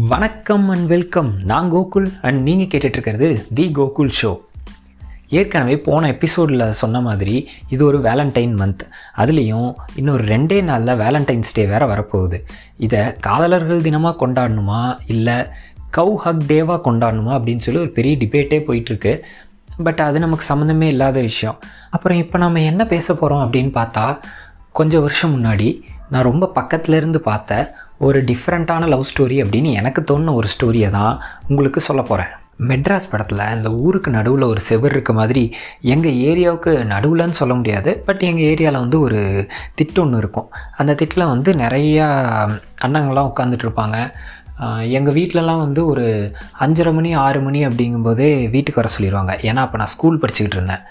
வணக்கம் and welcome நான் Gokul and நீங்கள் கேட்டுட்ருக்கிறது தி கோகுல் ஷோ ஏற்கனவே போன எபிசோடில் சொன்ன மாதிரி இது ஒரு வேலண்டைன் மந்த் அதுலேயும் இன்னொரு ரெண்டே நாளில் வேலண்டைன்ஸ் டே வேறு வரப்போகுது. இதை காதலர்கள் தினமாக கொண்டாடணுமா? இல்லை கவு ஹக் டேவாக கொண்டாடணுமா? அப்படின்னு சொல்லி ஒரு பெரிய டிபேட்டே போயிட்டுருக்கு. பட் அது நமக்கு சம்மந்தமே இல்லாத விஷயம். அப்புறம் இப்போ நம்ம என்ன பேச போகிறோம் அப்படின்னு பார்த்தா கொஞ்சம் வருஷம் முன்னாடி நான் ரொம்ப பக்கத்துலேருந்து பார்த்த ஒரு டிஃப்ரெண்ட்டான லவ் ஸ்டோரி அப்படின்னு எனக்கு தோணுன ஒரு ஸ்டோரியை தான் உங்களுக்கு சொல்ல போகிறேன் மெட்ராஸ் படத்தில் இந்த ஊருக்கு நடுவில் ஒரு செவர் இருக்க மாதிரி எங்கள் ஏரியாவுக்கு நடுவில்னு சொல்ல முடியாது பட் எங்கள் ஏரியாவில் வந்து ஒரு திட்டு ஒன்று இருக்கும். அந்த திட்டில் வந்து நிறையா அண்ணங்கள்லாம் உட்காந்துட்டு இருப்பாங்க. எங்கள் வீட்டிலலாம் வந்து ஒரு அஞ்சரை மணி ஆறு மணி அப்படிங்கும்போதே வீட்டுக்கு வர சொல்லிடுவாங்க ஏன்னா அப்போ நான் ஸ்கூல் படிச்சுக்கிட்டு இருந்தேன்.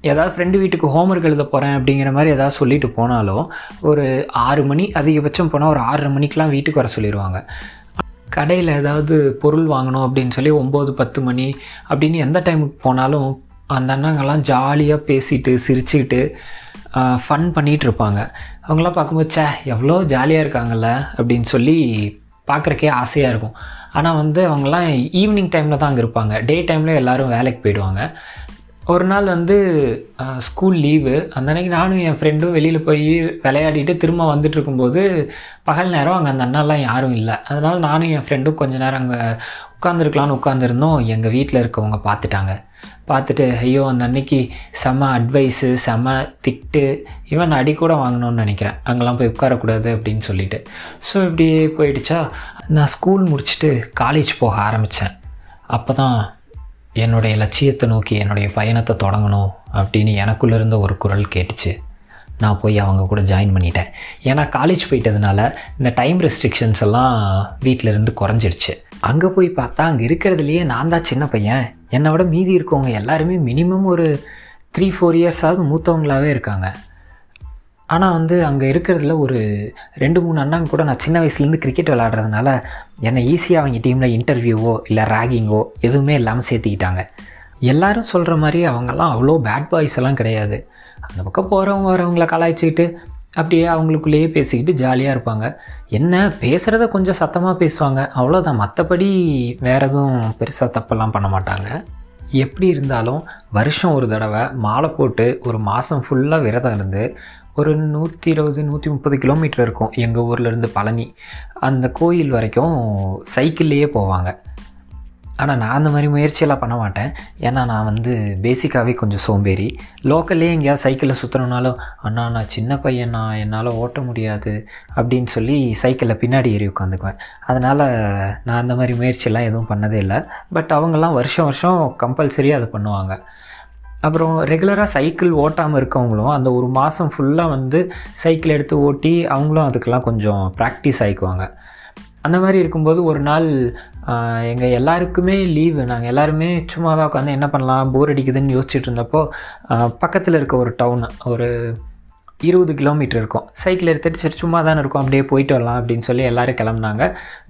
ஏதாவது ஃப்ரெண்டு வீட்டுக்கு ஹோம்ஒர்க் எழுத போகிறேன் அப்படிங்கிற மாதிரி ஏதாவது சொல்லிட்டு போனாலும் ஒரு ஆறு மணி அதிகபட்சம் போனால் ஒரு ஆறரை மணிக்கெலாம் வீட்டுக்கு வர சொல்லிடுவாங்க கடையில் ஏதாவது பொருள் வாங்கணும் அப்படின்னு சொல்லி ஒம்பது பத்து மணி அப்படின்னு எந்த டைமுக்கு போனாலும் அந்த அண்ணாங்கெல்லாம் ஜாலியாக பேசிட்டு சிரிச்சுக்கிட்டு ஃபன் பண்ணிகிட்டு இருப்பாங்க. அவங்களாம் பார்க்கும்போது சே எவ்வளோ ஜாலியாக இருக்காங்கல்ல? அப்படின்னு சொல்லி பார்க்குறக்கே ஆசையாக இருக்கும். ஆனால் வந்து அவங்கெல்லாம் ஈவினிங் டைமில் தான் அங்கே இருப்பாங்க. டே டைமில் எல்லோரும் வேலைக்கு போயிடுவாங்க. ஒரு நாள் வந்து ஸ்கூல் லீவு அந்த அன்னைக்கு நானும் என் ஃப்ரெண்டும் வெளியில் போய் விளையாடிட்டு திரும்ப வந்துட்டு இருக்கும்போது பகல் நேரம் அங்கே அந்த அண்ணாலாம் யாரும் இல்லை. அதனால் நானும் என் ஃப்ரெண்டும் கொஞ்ச நேரம் அங்கே உட்காந்துருக்கலான்னு உட்காந்துருந்தோம் எங்கள் வீட்டில் இருக்கவங்க பார்த்துட்டாங்க பார்த்துட்டு ஐயோ அந்த அன்னைக்கு செம அட்வைஸு செம திட்டு ஈவன் அடி கூட வாங்கணும்னு நினைக்கிறேன். அங்கெல்லாம் போய் உட்காரக்கூடாது அப்படின்னு சொல்லிட்டு. ஸோ இப்படியே போயிடுச்சா. நான் ஸ்கூல் முடிச்சுட்டு காலேஜ் போக ஆரம்பித்தேன் அப்போ தான் என்னுடைய லட்சியத்தை நோக்கி என்னுடைய பயணத்தை தொடங்கணும் அப்படின்னு எனக்குள்ளே இருந்த ஒரு குரல் கேட்டுச்சு. நான் போய் அவங்க கூட ஜாயின் பண்ணிட்டேன். ஏன்னா காலேஜ் போயிட்டதுனால இந்த டைம் ரெஸ்ட்ரிக்ஷன்ஸ் எல்லாம் வீட்டில் இருந்து குறைஞ்சிருச்சு அங்கே போய் பார்த்தா அங்கே இருக்கிறதுலையே நான் தான் சின்ன பையன். என்னை விட மீதி இருக்கவங்க எல்லாருமே மினிமம் ஒரு த்ரீ ஃபோர் இயர்ஸாவது மூத்தவங்களாகவே இருக்காங்க. ஆனால் வந்து அங்கே இருக்கிறதுல ஒரு ரெண்டு மூணு அண்ணாங்க கூட நான் சின்ன வயசுலேருந்து கிரிக்கெட் விளாட்றதுனால என்னை ஈஸியாக அவங்க டீமில் இன்டர்வியூவோ இல்லை ரேகிங்கோ எதுவுமே இல்லாமல் சேர்த்துக்கிட்டாங்க. எல்லாரும் சொல்கிற மாதிரி அவங்கெல்லாம் அவ்வளோ பேட் பாய்ஸ் எல்லாம் கிடையாது. அந்த பக்கம் போகிறவங்க வரவங்கள கலாய்ச்சிக்கிட்டு அப்படியே அவங்களுக்குள்ளேயே பேசிக்கிட்டு ஜாலியாக இருப்பாங்க. என்ன பேசுகிறத கொஞ்சம் சத்தமாக பேசுவாங்க. அவ்வளோதான் மற்றபடி வேறு எதுவும் பெருசாக தப்பெல்லாம் பண்ண மாட்டாங்க. எப்படி இருந்தாலும் வருஷம் ஒரு தடவை மாலை போட்டு ஒரு மாதம் ஃபுல்லாக விரதம் இருந்து ஒரு நூற்றி இருபது நூற்றி முப்பது கிலோமீட்டர் இருக்கும் எங்கள் ஊர்லேருந்து பழனி. அந்த கோயில் வரைக்கும் சைக்கிள்லேயே போவாங்க. ஆனால் நான் அந்த மாதிரி முயற்சியெல்லாம் பண்ண மாட்டேன். ஏன்னா நான் வந்து பேசிக்காகவே கொஞ்சம் சோம்பேறி. லோக்கல்லே எங்கேயாவது சைக்கிளில் சுற்றுறனாலும் அண்ணா நான் சின்ன பையனா என்னால் ஓட்ட முடியாது அப்படின்னு சொல்லி சைக்கிளில் பின்னாடி ஏறி உட்காந்துக்குவேன். அதனால் நான் அந்த மாதிரி முயற்சியெல்லாம் எதுவும் பண்ணதே இல்லை. பட் அவங்கெல்லாம் வருஷம் வருஷம் கம்பல்சரியாக அதை பண்ணுவாங்க. அப்புறம் ரெகுலராக சைக்கிள் ஓட்டாமல் இருக்கவங்களும் அந்த ஒரு மாதம் ஃபுல்லாக வந்து சைக்கிள் எடுத்து ஓட்டி அவங்களும் அதுக்கெல்லாம் கொஞ்சம் ப்ராக்டிஸ் ஆகிக்குவாங்க அந்த மாதிரி இருக்கும்போது ஒரு நாள் எங்கள் எல்லாருக்குமே லீவு நாங்கள் எல்லாருமே சும்மா தான் உட்காந்து என்ன பண்ணலாம் போர் அடிக்குதுன்னு யோசிச்சுட்டு இருந்தப்போ பக்கத்தில் இருக்க ஒரு டவுன் ஒரு இருபது கிலோமீட்டர் இருக்கும். சைக்கிள் எடுத்துகிட்டு சரி சும்மா தானே இருக்கும் அப்படியே போயிட்டு வரலாம் அப்படின்னு சொல்லி எல்லோரும் கிளம்புனாங்க.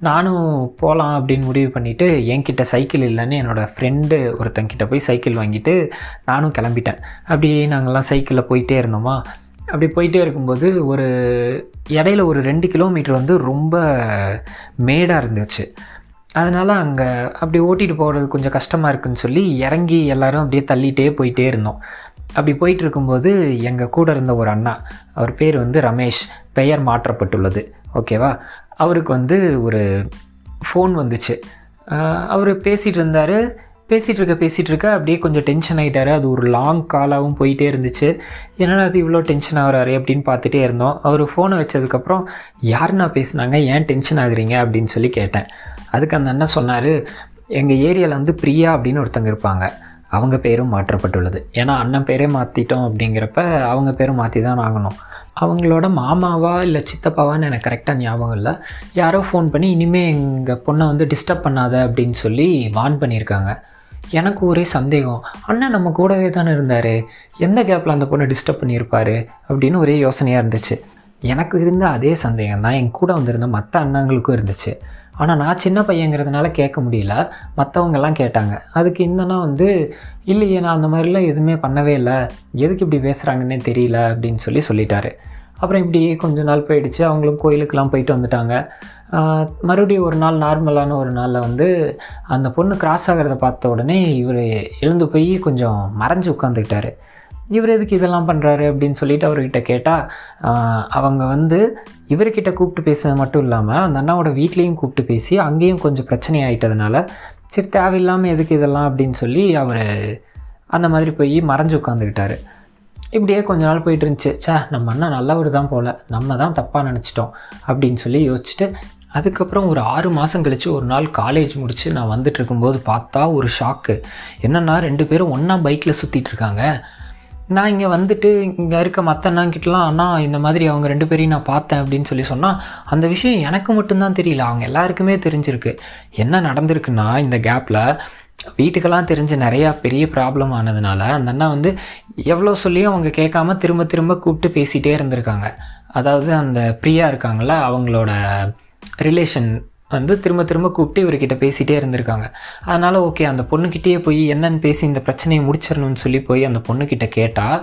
நானும் போகலாம் அப்படின்னு முடிவு பண்ணிவிட்டு என்கிட்ட சைக்கிள் இல்லைன்னு என்னோடய ஃப்ரெண்டு ஒருத்தங்கிட்ட போய் சைக்கிள் வாங்கிட்டு நானும் கிளம்பிட்டேன். அப்படியே நாங்கள்லாம் சைக்கிளில் போயிட்டே இருந்தோமா? அப்படி போயிட்டே இருக்கும்போது ஒரு இடையில ஒரு ரெண்டு கிலோமீட்டர் வந்து ரொம்ப மேடாக இருந்துச்சு. அதனால் அங்கே அப்படி ஓட்டிகிட்டு போகிறது கொஞ்சம் கஷ்டமாக இருக்குன்னு சொல்லி இறங்கி எல்லோரும் அப்படியே தள்ளிகிட்டே போயிட்டே இருந்தோம். அப்படி போயிட்டு இருக்கும்போது எங்கள் கூட இருந்த ஒரு அண்ணா அவர் பேர் வந்து ரமேஷ் பெயர் மாற்றப்பட்டுள்ளது. ஓகேவா அவருக்கு வந்து ஒரு ஃபோன் வந்துச்சு. அவர் பேசிகிட்டு இருந்தார். பேசிகிட்டு இருக்க பேசிகிட்டு இருக்க அப்படியே கொஞ்சம் டென்ஷன் ஆகிட்டார் அது ஒரு லாங் காலாகவும் போயிட்டே இருந்துச்சு. என்னடா அது இவ்வளோ டென்ஷன் ஆகிறாரு அப்படின்னு பார்த்துட்டே இருந்தோம். அவர் ஃபோனை வச்சதுக்கப்புறம் யாருண்ணா பேசுனாங்க? ஏன் டென்ஷன் ஆகுறீங்க? அப்படின்னு சொல்லி கேட்டேன். அதுக்கு அந்த அண்ணன் சொன்னார் எங்கள் ஏரியாவில் வந்து பிரியா அப்படின்னு ஒருத்தங்க இருப்பாங்க. அவங்க பேரும் மாற்றப்பட்டுள்ளது. ஏன்னா அண்ணன் பேரே மாற்றிட்டோம் அப்படிங்கிறப்ப அவங்க பேரும் மாற்றி தான் ஆகணும். அவங்களோட மாமாவா இல்லை சித்தப்பாவான்னு எனக்கு கரெக்டாக ஞாபகம் இல்லை. யாரோ ஃபோன் பண்ணி இனிமேல் எங்கள் பொண்ணை வந்து டிஸ்டர்ப் பண்ணாத அப்படின்னு சொல்லி வார்ன் பண்ணியிருக்காங்க. எனக்கு ஒரே சந்தேகம். அண்ணன் நம்ம கூடவே தானே இருந்தார்? எந்த கேப்பில் அந்த பொண்ணை டிஸ்டர்ப் பண்ணியிருப்பார்? அப்படின்னு ஒரே யோசனையாக இருந்துச்சு. எனக்கு இருந்த அதே சந்தேகம் தான் என் கூட வந்திருந்த மற்ற அண்ணங்களுக்கும் இருந்துச்சு. ஆனால் நான் சின்ன பையங்கிறதுனால கேட்க முடியல. மற்றவங்கெல்லாம் கேட்டாங்க. அதுக்கு என்னென்னா வந்து இல்லையே நான் அந்த மாதிரிலாம் எதுவுமே பண்ணவே இல்லை. எதுக்கு இப்படி பேசுகிறாங்கன்னே தெரியல அப்படின்னு சொல்லி சொல்லிட்டாரு. அப்புறம் இப்படி கொஞ்ச நாள் போயிடுச்சு. அவங்களும் கோயிலுக்கெலாம் போயிட்டு வந்துட்டாங்க. மறுபடியும் ஒரு நாள் நார்மலான ஒரு நாளில் வந்து அந்த பொண்ணு கிராஸ் ஆகிறத பார்த்த உடனே இவர் எழுந்து போய் கொஞ்சம் மறைஞ்சு உட்காந்துக்கிட்டாரு இவர் எதுக்கு இதெல்லாம் பண்ணுறாரு அப்படின்னு சொல்லிட்டு அவர்கிட்ட கேட்டால் அவங்க வந்து இவர்கிட்ட கூப்பிட்டு பேசுனது மட்டும் இல்லாமல் அந்த அண்ணாவோட வீட்லேயும் கூப்பிட்டு பேசி அங்கேயும் கொஞ்சம் பிரச்சனை ஆகிட்டதுனால சரி தேவையில்லாமல் எதுக்கு இதெல்லாம்? அப்படின்னு சொல்லி அவர் அந்த மாதிரி போய் மறைஞ்சு உட்காந்துக்கிட்டாரு இப்படியே கொஞ்ச நாள் போயிட்டு இருந்துச்சு. ச்சே நம்ம அண்ணா நல்லவர் தான் போல் நம்ம தான் தப்பாக நினச்சிட்டோம் அப்படின்னு சொல்லி யோசிச்சுட்டு அதுக்கப்புறம் ஒரு ஆறு மாதம் கழித்து ஒரு நாள் காலேஜ் முடித்து நான் வந்துட்டு இருக்கும்போது பார்த்தா ஒரு ஷாக்கு என்னென்னா ரெண்டு பேரும் ஒன்றா பைக்கில் சுற்றிட்டு இருக்காங்க. நான் இங்கே வந்துட்டு இங்கே இருக்க மற்ற அண்ணாங்கிட்டலாம் அண்ணா இந்த மாதிரி அவங்க ரெண்டு பேரையும் நான் பார்த்தேன் அப்படின்னு சொல்லி சொன்னால் அந்த விஷயம் எனக்கு மட்டும்தான் தெரியல. அவங்க எல்லாருக்குமே தெரிஞ்சிருக்கு. என்ன நடந்திருக்குன்னா இந்த கேப்பில் வீட்டுக்கெல்லாம் தெரிஞ்ச நிறையா பெரிய ப்ராப்ளம் ஆனதுனால அந்த அண்ணா வந்து எவ்வளோ சொல்லியும் அவங்க கேட்காம திரும்ப திரும்ப கூப்பிட்டு பேசிகிட்டே இருந்திருக்காங்க. அதாவது அந்த பிரியா இருக்காங்கள அவங்களோட ரிலேஷன் வந்து திரும்ப திரும்ப கூப்பிட்டு இவர்கிட்ட பேசிகிட்டே இருந்திருக்காங்க. அதனால் ஓகே அந்த பொண்ணுக்கிட்டேயே போய் என்னன்னு பேசி இந்த பிரச்சனையை முடிச்சிடணும்னு சொல்லி போய் அந்த பொண்ணுக்கிட்ட கேட்டால்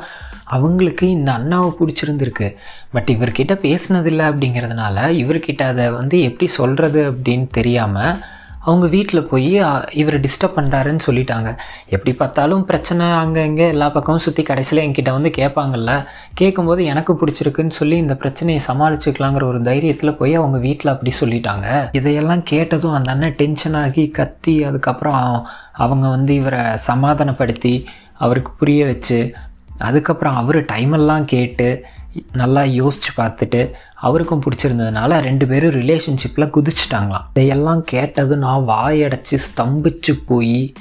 அவங்களுக்கு இந்த அண்ணாவை பிடிச்சிருந்துருக்கு. பட் இவர்கிட்ட பேசினதில்லை அப்படிங்கிறதுனால இவர்கிட்ட அதை வந்து எப்படி சொல்கிறது அப்படின்னு தெரியாமல் அவங்க வீட்டில் போய் இவரை டிஸ்டர்ப் பண்ணுறாருன்னு சொல்லிட்டாங்க. எப்படி பார்த்தாலும் பிரச்சனை அங்கே இங்கே எல்லா பக்கமும் சுற்றி கடைசியில் என்கிட்ட வந்து கேட்பாங்கல்ல. கேட்கும்போது எனக்கு பிடிச்சிருக்குன்னு சொல்லி இந்த பிரச்சனையை சமாளிச்சுக்கலாங்கிற ஒரு தைரியத்தில் போய் அவங்க வீட்டில் அப்படி சொல்லிட்டாங்க. இதையெல்லாம் கேட்டதும் அந்த அண்ணன் டென்ஷன் ஆகி கத்தி அதுக்கப்புறம் அவங்க வந்து இவரை சமாதானப்படுத்தி அவருக்கு புரிய வச்சு அதுக்கப்புறம் அவர் டைமெல்லாம் கேட்டு நல்லா யோசித்து பார்த்துட்டு அவருக்கும் பிடிச்சிருந்ததுனால ரெண்டு பேரும் ரிலேஷன்ஷிப்பில் குதிச்சிட்டாங்களாம். இதையெல்லாம் கேட்டது நான் வாயடைச்சி ஸ்தம்பிச்சு போய்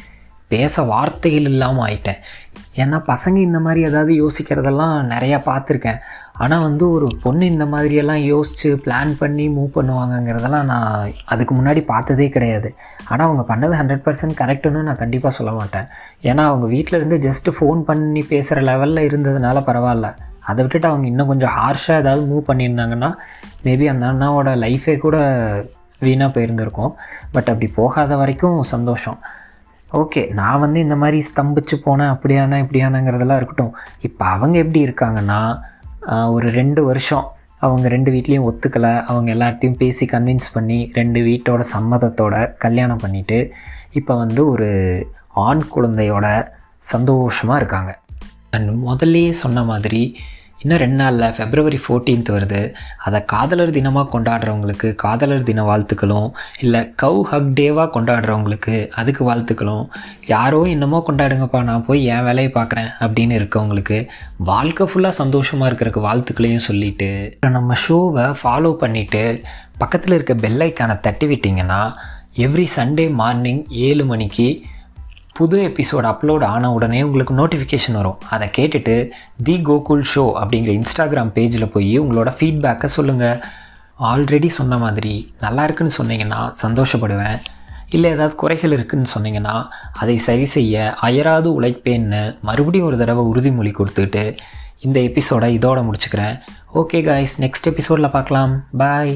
பேச வார்த்தைகள் இல்லாமல் ஆயிட்டேன். ஏன்னா பசங்க இந்த மாதிரி ஏதாவது யோசிக்கிறதெல்லாம் நிறையா பார்த்துருக்கேன். ஆனால் வந்து ஒரு பொண்ணு இந்த மாதிரியெல்லாம் யோசித்து பிளான் பண்ணி மூவ் பண்ணுவாங்கங்கிறதெல்லாம் நான் அதுக்கு முன்னாடி பார்த்ததே கிடையாது. ஆனால் அவங்க பண்ணது ஹண்ட்ரட் பர்சன்ட் கரெக்டுன்னு நான் கண்டிப்பாக சொல்ல மாட்டேன். ஏன்னா அவங்க வீட்டில் இருந்து ஜஸ்ட்டு ஃபோன் பண்ணி பேசுகிற லெவலில் இருந்ததுனால பரவாயில்ல. அதை விட்டுட்டு அவங்க இன்னும் கொஞ்சம் ஹார்ஷாக ஏதாவது மூவ் பண்ணியிருந்தாங்கன்னா மேபி அந்த அண்ணாவோட லைஃபே கூட வீணாக போயிருந்திருக்கும். பட் அப்படி போகாத வரைக்கும் சந்தோஷம். ஓகே நான் வந்து இந்த மாதிரி ஸ்தம்பிச்சு போனேன் அப்படியானா இப்படியானங்கிறதெல்லாம் இருக்கட்டும். இப்போ அவங்க எப்படி இருக்காங்கன்னா ஒரு ரெண்டு வருஷம் அவங்க ரெண்டு வீட்லேயும் ஒத்துக்கலை. அவங்க எல்லாத்தையும் பேசி கன்வின்ஸ் பண்ணி ரெண்டு வீட்டோட சம்மதத்தோட கல்யாணம் பண்ணிவிட்டு இப்போ வந்து ஒரு ஆண் குழந்தையோட சந்தோஷமாக இருக்காங்க. அண்ட் முதல்லையே சொன்ன மாதிரி இன்னும் ரெண்டு நாளில் ஃபெப்ரவரி ஃபோர்டீன்த் வருது. அதை காதலர் தினமாக கொண்டாடுறவங்களுக்கு காதலர் தின வாழ்த்துக்களும் இல்லை கவு ஹக் டேவாக கொண்டாடுறவங்களுக்கு அதுக்கு வாழ்த்துக்களும். யாரோ என்னமோ கொண்டாடுங்கப்பா நான் போய் என் வேலையை பார்க்குறேன் அப்படின்னு இருக்கவங்களுக்கு வாழ்க்கை ஃபுல்லாக சந்தோஷமாக இருக்கிறக்கு வாழ்த்துக்களையும் சொல்லிவிட்டு நம்ம ஷோவை ஃபாலோ பண்ணிவிட்டு பக்கத்தில் இருக்க பெல்லைக்கான தட்டி விட்டிங்கன்னா எவ்ரி சண்டே மார்னிங் ஏழு மணிக்கு புது எபிசோட் அப்லோட் ஆன உடனே உங்களுக்கு நோட்டிஃபிகேஷன் வரும். அதை கேட்டுட்டு தி கோகுல் ஷோ அப்படிங்கிற இன்ஸ்டாகிராம் பேஜில் போய் உங்களோட ஃபீட்பேக்கை சொல்லுங்கள் ஆல்ரெடி சொன்ன மாதிரி நல்லா இருக்குன்னு சொன்னீங்கன்னா சந்தோஷப்படுவேன். இல்லை ஏதாவது குறைகள் இருக்குன்னு சொன்னீங்கன்னா அதை சரி செய்ய அயராது உழைப்பேன்னு மறுபடியும் ஒரு தடவை உறுதிமொழி கொடுத்துட்டு இந்த எபிசோடை இதோட முடிச்சுக்கிறேன். ஓகே காய்ஸ் நெக்ஸ்ட் எபிசோடில் பார்க்கலாம். பாய்